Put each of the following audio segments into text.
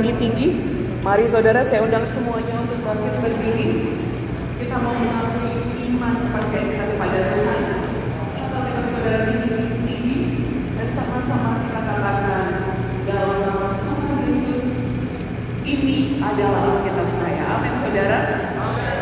tinggi-tinggi. Mari saudara saya undang semuanya untuk bangkit berdiri. Kita mau mengakui iman percaya kita kepada Tuhan. Kita kita saudara tinggi-tinggi dan sama-sama kita katakan dalam nama Tuhan Yesus ini adalah Alkitab saya. Amin saudara.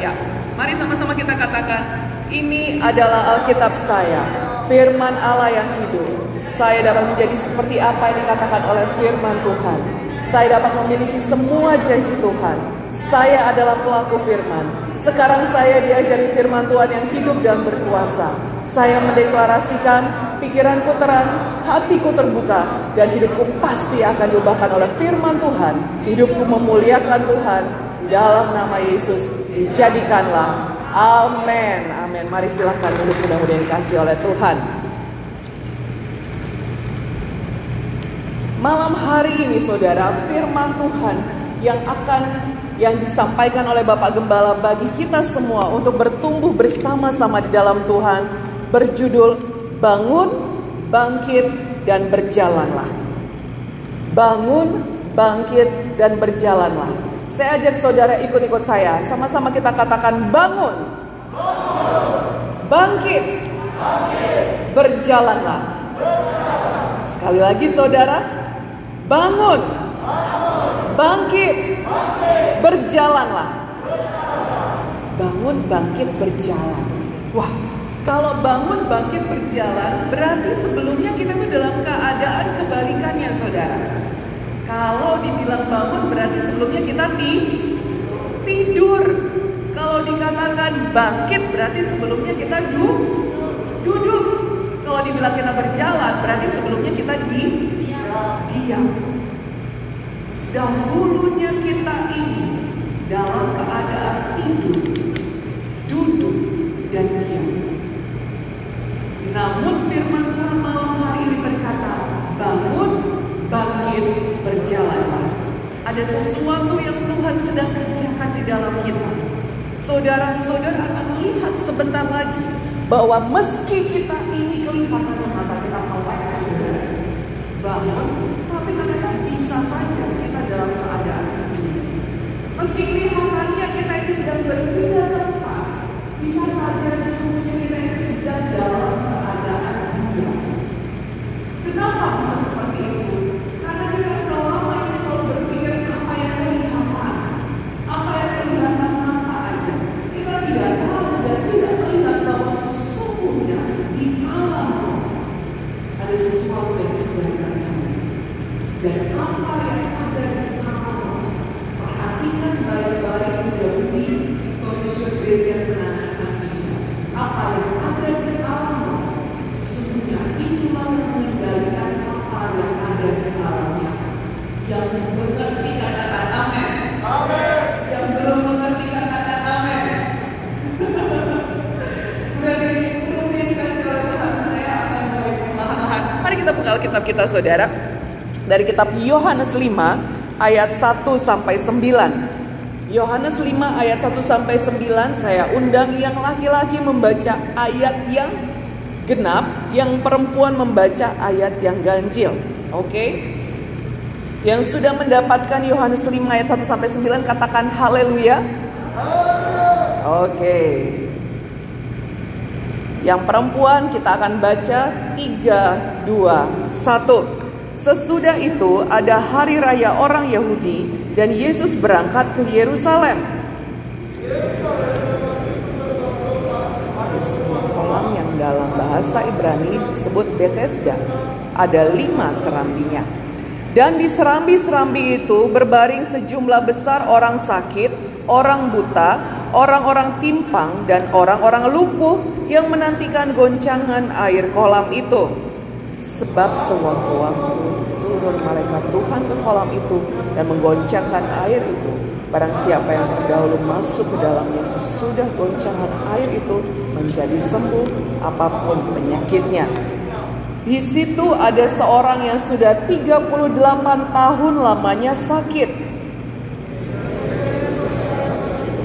Ya, mari sama-sama kita katakan ini adalah Alkitab saya. Firman Allah yang hidup. Saya dapat menjadi seperti apa yang dikatakan oleh firman Tuhan. Saya dapat memiliki semua janji Tuhan. Saya adalah pelaku firman. Sekarang saya diajari firman Tuhan yang hidup dan berkuasa. Saya mendeklarasikan pikiranku terang, hatiku terbuka, dan hidupku pasti akan diubahkan oleh firman Tuhan. Hidupku memuliakan Tuhan. Dalam nama Yesus, dijadikanlah. Amin. Amin. Mari silahkan duduk mudah-mudahan dikasih oleh Tuhan. Malam hari ini saudara, firman Tuhan yang akan yang disampaikan oleh Bapak Gembala bagi kita semua untuk bertumbuh bersama-sama di dalam Tuhan berjudul Bangun, Bangkit, dan Berjalanlah. Bangun, bangkit, dan berjalanlah. Saya ajak saudara ikut-ikut saya. Sama-sama kita katakan bangun. Bangkit. Berjalanlah. Sekali lagi saudara, bangun. Bangkit. Berjalanlah. Bangun, bangkit, berjalan. Wah, kalau bangun, bangkit, berjalan, berarti sebelumnya kita itu dalam keadaan kebalikannya, saudara. Kalau dibilang bangun, berarti sebelumnya kita ti tidur. Kalau dikatakan bangkit, berarti sebelumnya kita du duduk. Kalau dibilang kita berjalan, berarti sebelumnya kita di diam. Dahulunya kita ini dalam keadaan tidur, duduk, dan diam. Namun firman Tuhan malam hari ini berkata, bangun, bangkit, berjalanlah. Ada sesuatu yang Tuhan sedang kerjakan di dalam kita. Saudara-saudara akan melihat sebentar lagi bahwa meski kita ini kelihatan mata kita melek, saudara, bangun, tapi kadang bisa saja kita dalam keadaan ini. Meski kelihatannya kita ini sedang berpindah saudara. Dari kitab Yohanes 5 ayat 1 sampai 9. Yohanes 5 ayat 1 sampai 9 saya undang yang laki-laki membaca ayat yang genap, yang perempuan membaca ayat yang ganjil. Oke? Yang sudah mendapatkan Yohanes 5 ayat 1 sampai 9 katakan haleluya. Oke. Yang perempuan kita akan baca 3 2 1. Sesudah itu ada hari raya orang Yahudi dan Yesus berangkat ke Yerusalem. Kolam yang dalam bahasa Ibrani disebut Bethesda. Ada lima serambinya. Dan di serambi-serambi itu berbaring sejumlah besar orang sakit, orang buta, orang-orang timpang, dan orang-orang lumpuh yang menantikan goncangan air kolam itu. Sebab sewaktu-waktu turun malaikat Tuhan ke kolam itu dan menggoncangkan air itu. Barang siapa yang terdahulu masuk ke dalamnya sesudah goncangan air itu menjadi sembuh apa pun penyakitnya. Di situ ada seorang yang sudah 38 tahun lamanya sakit. Yesus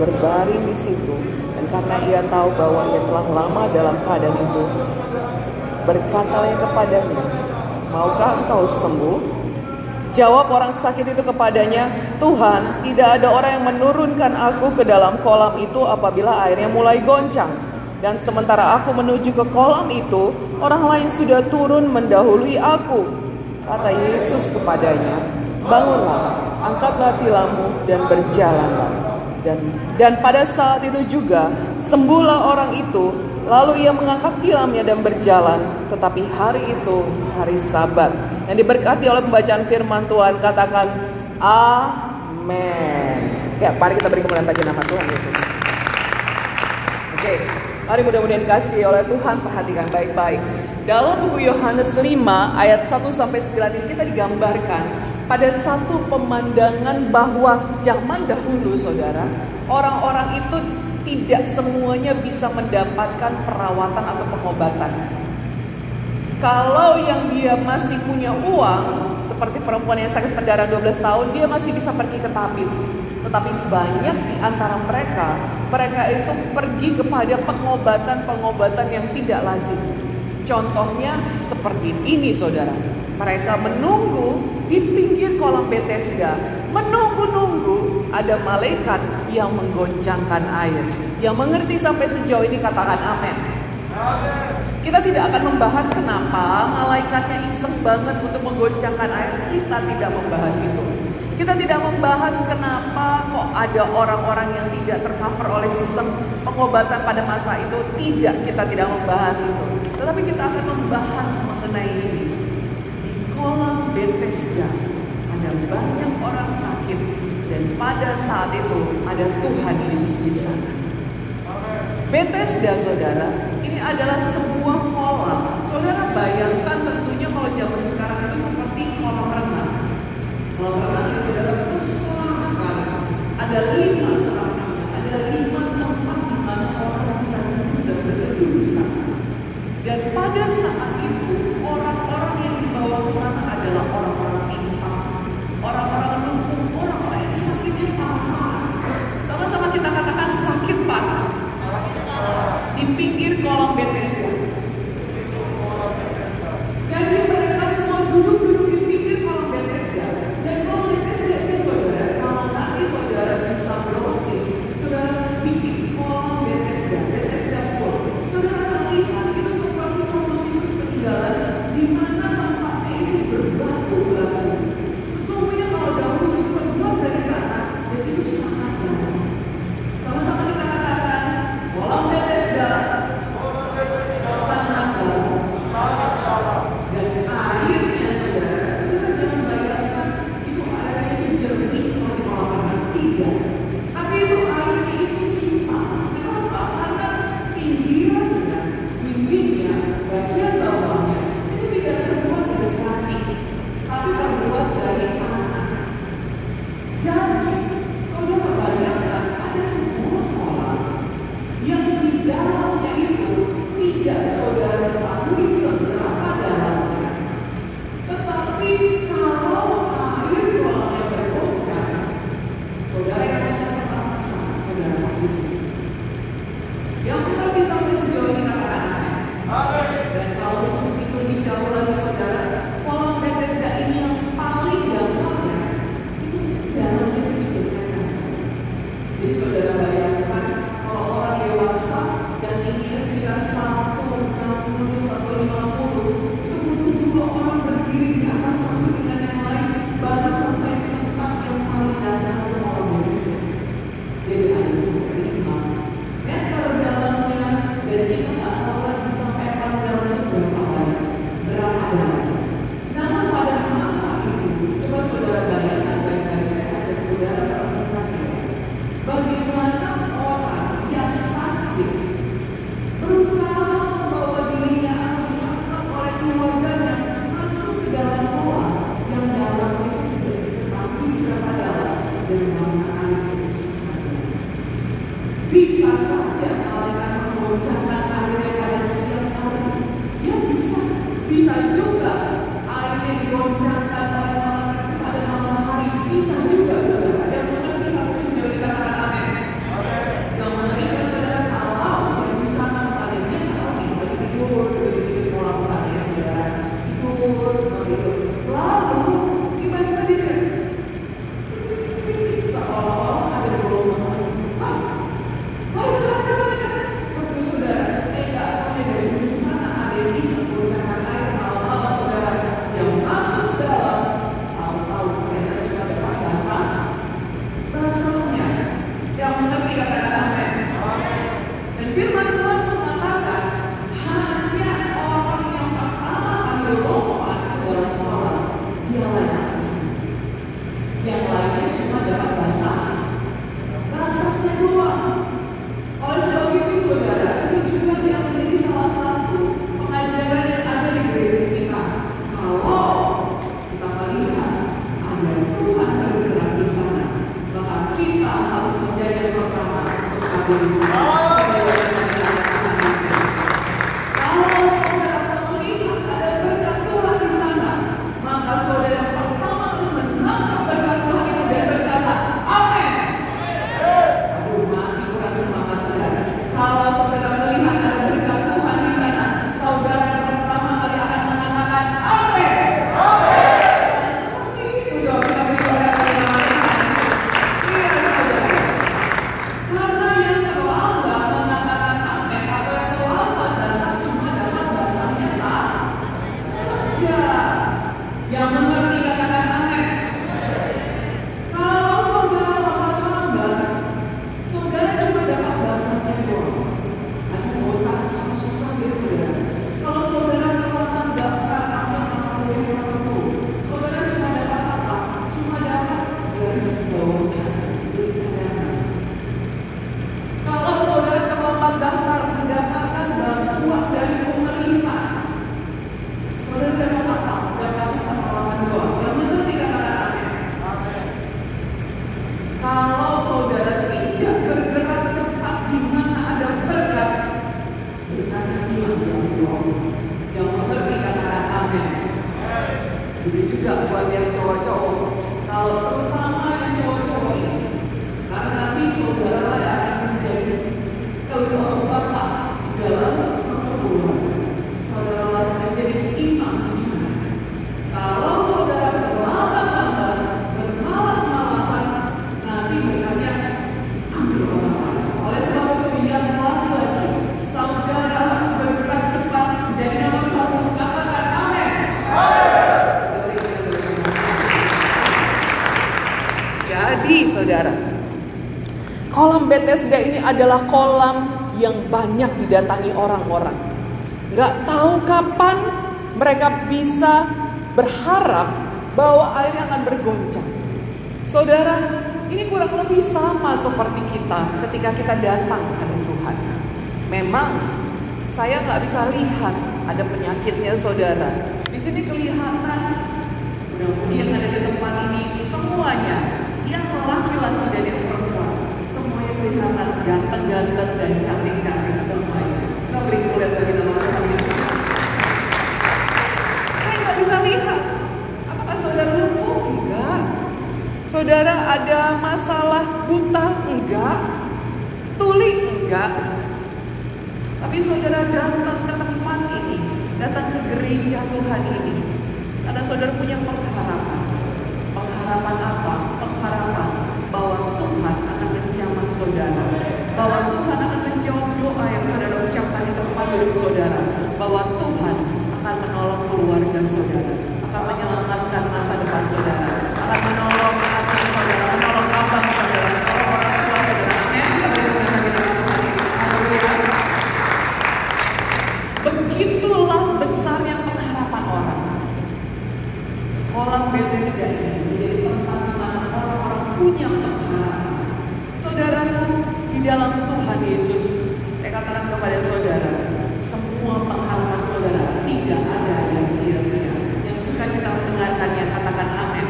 berbaring di situ dan karena ia tahu bahwa ia telah lama dalam keadaan itu, berkatalah kepadanya, maukah engkau sembuh? Jawab orang sakit itu kepadanya, Tuhan, tidak ada orang yang menurunkan aku ke dalam kolam itu apabila airnya mulai goncang. Dan sementara aku menuju ke kolam itu, orang lain sudah turun mendahului aku. Kata Yesus kepadanya, bangunlah, angkatlah tilammu dan berjalanlah. Dan dan pada saat itu juga sembuhlah orang itu, lalu ia mengangkat tilamnya dan berjalan. Tetapi hari itu hari Sabat yang diberkati oleh pembacaan firman Tuhan katakan amin. Oke, mari kita beri kemuliaan bagi nama Tuhan Yesus. Oke, mari mudah-mudahan dikasih oleh Tuhan perhatikan baik-baik. Dalam buku Yohanes 5 ayat 1 sampai 9 ini kita digambarkan pada satu pemandangan bahwa zaman dahulu saudara, orang-orang itu tidak semuanya bisa mendapatkan perawatan atau pengobatan. Kalau yang dia masih punya uang, seperti perempuan yang sakit pendarahan 12 tahun, dia masih bisa pergi ke tabib. Tetapi banyak di antara mereka, mereka itu pergi kepada pengobatan-pengobatan yang tidak lazim. Contohnya seperti ini saudara. Mereka menunggu di pinggir kolam Bethesda. Menunggu-nunggu ada malaikat yang menggoncangkan air. Yang mengerti sampai sejauh ini katakan amin. Kita tidak akan membahas kenapa malaikatnya iseng banget untuk menggoncangkan air. Kita tidak membahas itu. Kita tidak membahas kenapa kok ada orang-orang yang tidak tercover oleh sistem pengobatan pada masa itu. Tidak, kita tidak membahas itu. Tetapi kita akan membahas mengenai ini. Kolam Bethesda ada banyak orang sakit dan pada saat itu ada Tuhan Yesus di sana. Bethesda saudara, ini adalah sebuah kolam. Saudara bayangkan tentunya kalau zaman sekarang itu seperti kolam renang. Kolam renang ini saudara besar sekali. Ada lima Yang dikatakan amin. Begitu juga buat yang cowok-cowok. Kalau yang cowok-cowok nanti saudara kolam Bethesda ini adalah kolam yang banyak didatangi orang-orang. Gak tahu kapan mereka bisa berharap bahwa airnya akan bergoncang. Saudara, ini kurang lebih sama seperti kita ketika kita datang ke Tuhan. Memang saya nggak bisa lihat ada penyakitnya saudara. Di sini kelihatan mudah-mudahan ada di tempat ini semuanya yang laki-laki dan yang semuanya kelihatan ganteng-ganteng dan cantik-cantik semuanya. Kita beri kulit bagi nama Yesus. Saya nggak bisa lihat. Apakah saudara lumpuh? Enggak. Saudara ada masalah buta? Enggak. Tuli? Enggak. Tapi saudara datang ke tempat ini, datang ke gereja Tuhan ini. Karena saudara punya pengharapan. Pengharapan apa? Pengharapan bahwa Tuhan saudara. Bahwa Tuhan akan menjawab doa yang saudara ucapkan di tempat duduk saudara. Bahwa Tuhan akan menolong keluarga saudara. Akan menyelamatkan masa depan saudara. Akan menolong anak. Begitulah besarnya pengharapan orang pengharapan. Saudaraku, di dalam Tuhan Yesus, saya katakan kepada saudara, semua pengharapan saudara tidak ada yang sia-sia. Yang suka kita mendengarkannya, katakan amin.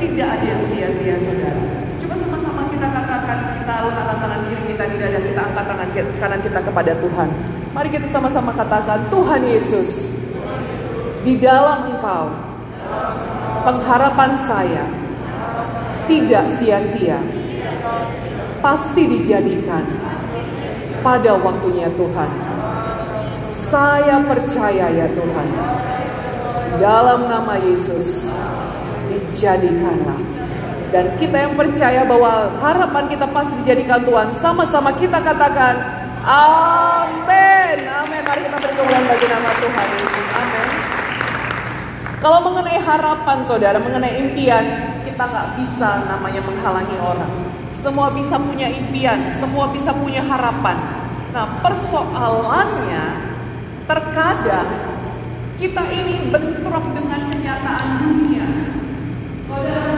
Tidak ada yang sia-sia saudara. Coba sama-sama kita katakan, kita letakkan tangan kiri kita di dada, kita angkat tangan kanan kita kepada Tuhan. Mari kita sama-sama katakan, Tuhan Yesus, di dalam Engkau, pengharapan saya tidak sia-sia, pasti dijadikan pada waktunya Tuhan. Saya percaya ya Tuhan, dalam nama Yesus, dijadikanlah. Dan kita yang percaya bahwa harapan kita pasti dijadikan Tuhan, sama-sama kita katakan, Amin. Amin. Mari kita beri bagi nama Tuhan Yesus. Amin. Kalau mengenai harapan saudara, mengenai impian, kita nggak bisa namanya menghalangi orang. Semua bisa punya impian, semua bisa punya harapan. Nah persoalannya, terkadang kita ini bentrok dengan kenyataan dunia. Saudara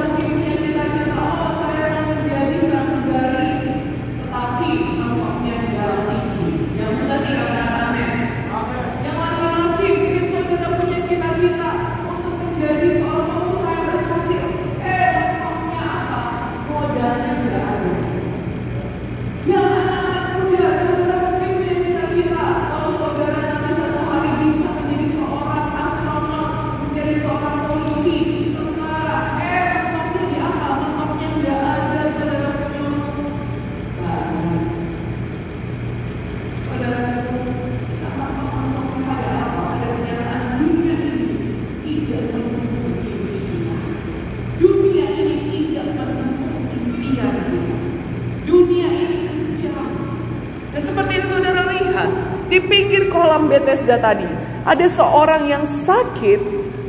Bethesda tadi, ada seorang yang sakit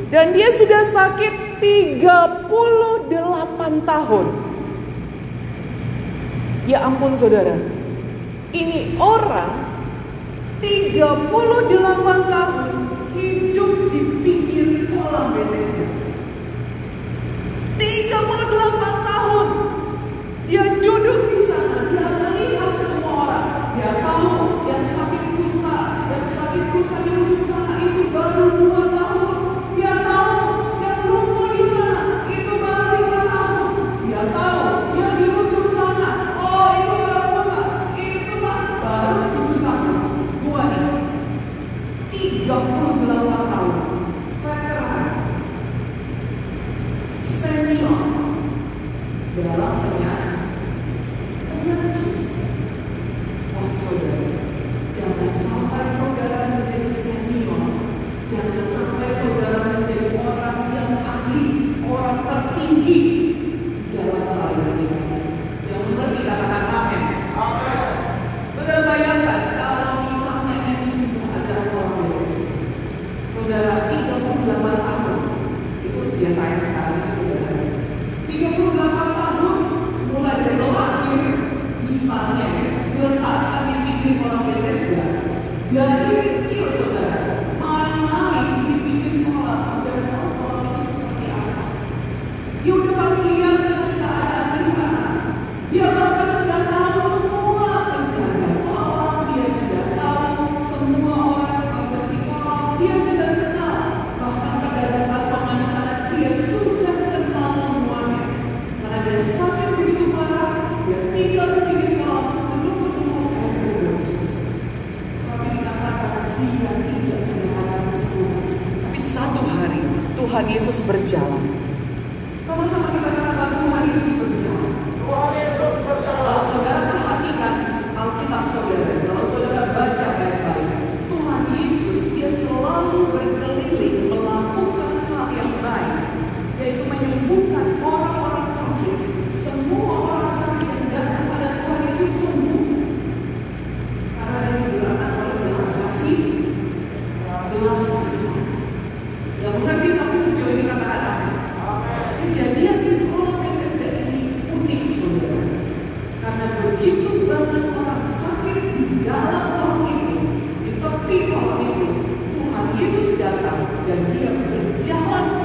dan dia sudah sakit 38 tahun. Ya ampun saudara, ini orang 38 tahun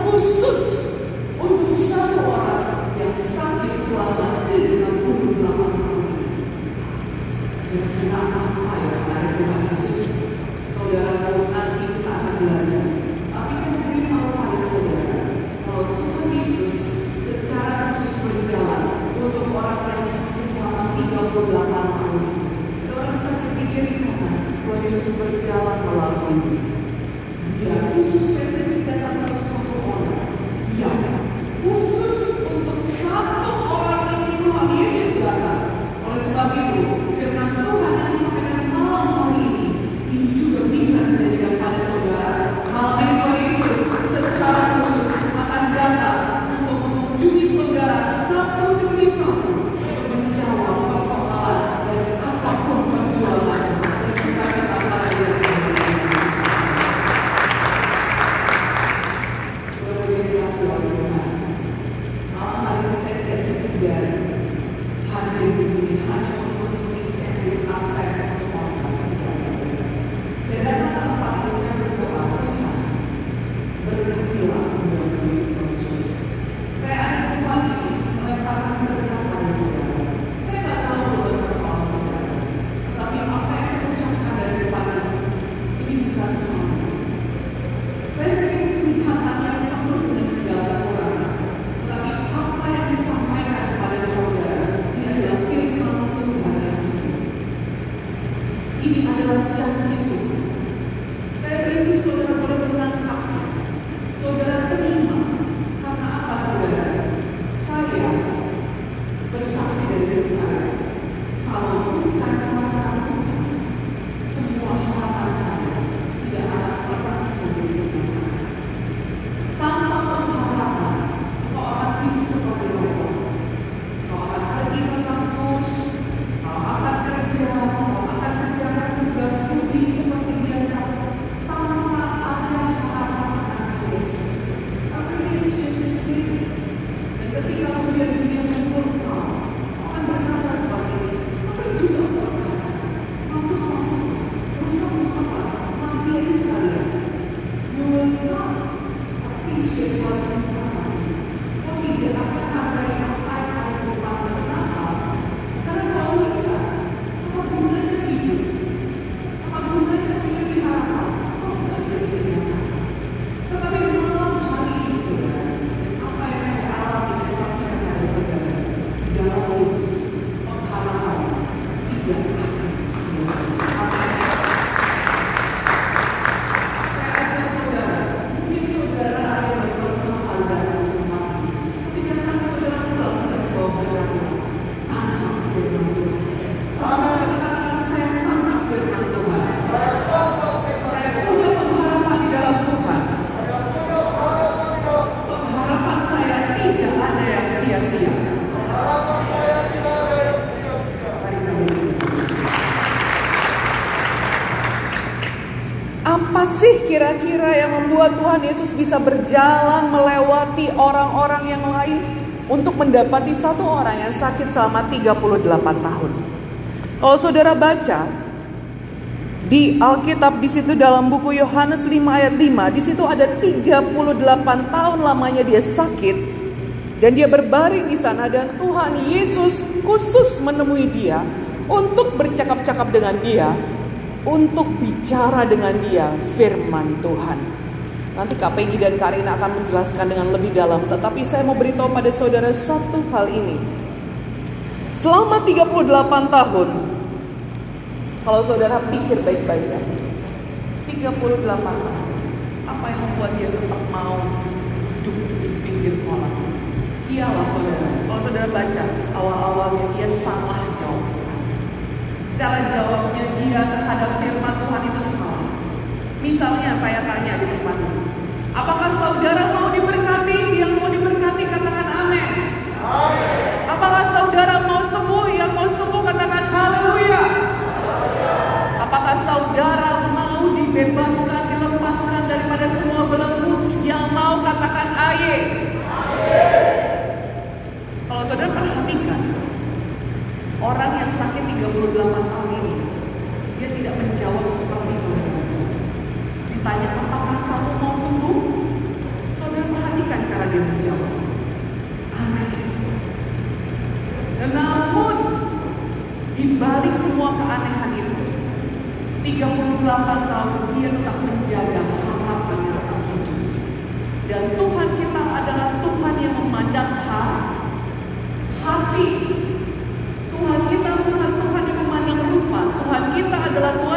khusus untuk satu orang yang sakit selama 38 berjalan melewati orang-orang yang lain untuk mendapati satu orang yang sakit selama 38 tahun? Kalau saudara baca di Alkitab di situ dalam buku Yohanes 5 ayat 5, di situ ada 38 tahun lamanya dia sakit dan dia berbaring di sana dan Tuhan Yesus khusus menemui dia untuk bercakap-cakap dengan dia, untuk bicara dengan dia firman Tuhan. Nanti KPG dan Karina akan menjelaskan dengan lebih dalam, tetapi saya mau beritahu pada saudara satu hal ini. Selama 38 tahun, kalau saudara pikir baik-baik ya, 38 tahun, apa yang membuat dia tetap mau hidup di pinggir kolam? Iyalah saudara, kalau saudara baca awal-awalnya dia salah jawab. Cara jawabnya dia terhadap firman Tuhan itu salah. Misalnya saya tanya di depan apakah saudara mau diberkati? Yang mau diberkati katakan amin. Apakah saudara mau sembuh? Yang mau sembuh katakan haleluya. Apakah saudara mau dibebaskan, dilepaskan daripada semua belenggu? Yang mau katakan aye. Kalau saudara perhatikan, orang yang sakit 38 tahun ini, dia tidak menjawab seperti saudara. Ditanya, apakah kamu mau sembuh? Saudara perhatikan cara dia menjawab. Amin. Dan namun, di balik semua keanehan itu, 38 tahun dia tetap menjaga harapan yang hidup. Dan Tuhan kita adalah Tuhan yang memandang hati. Tuhan kita bukan Tuhan yang memandang rupa. Tuhan kita adalah Tuhan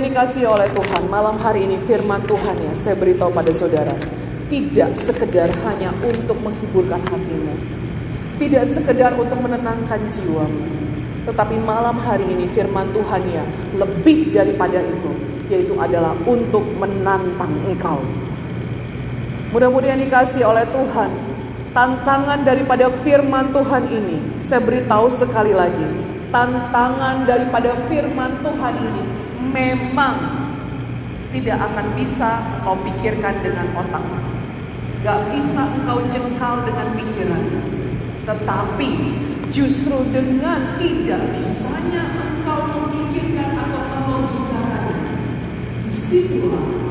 Mudah-mudahan dikasih oleh Tuhan malam hari ini firman Tuhan ya saya beritahu pada saudara tidak sekedar hanya untuk menghiburkan hatimu. Tidak sekedar untuk menenangkan jiwamu. Tetapi malam hari ini firman Tuhan ya lebih daripada itu yaitu adalah untuk menantang engkau. Mudah-mudahan dikasih oleh Tuhan tantangan daripada firman Tuhan ini saya beritahu sekali lagi tantangan daripada firman Tuhan ini memang tidak akan bisa kau pikirkan dengan otak. Gak bisa kau jengkal dengan pikiran. Tetapi justru dengan tidak bisanya engkau memikirkan atau kalau Di situlah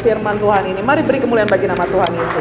firman Tuhan ini. Mari beri kemuliaan bagi nama Tuhan Yesus.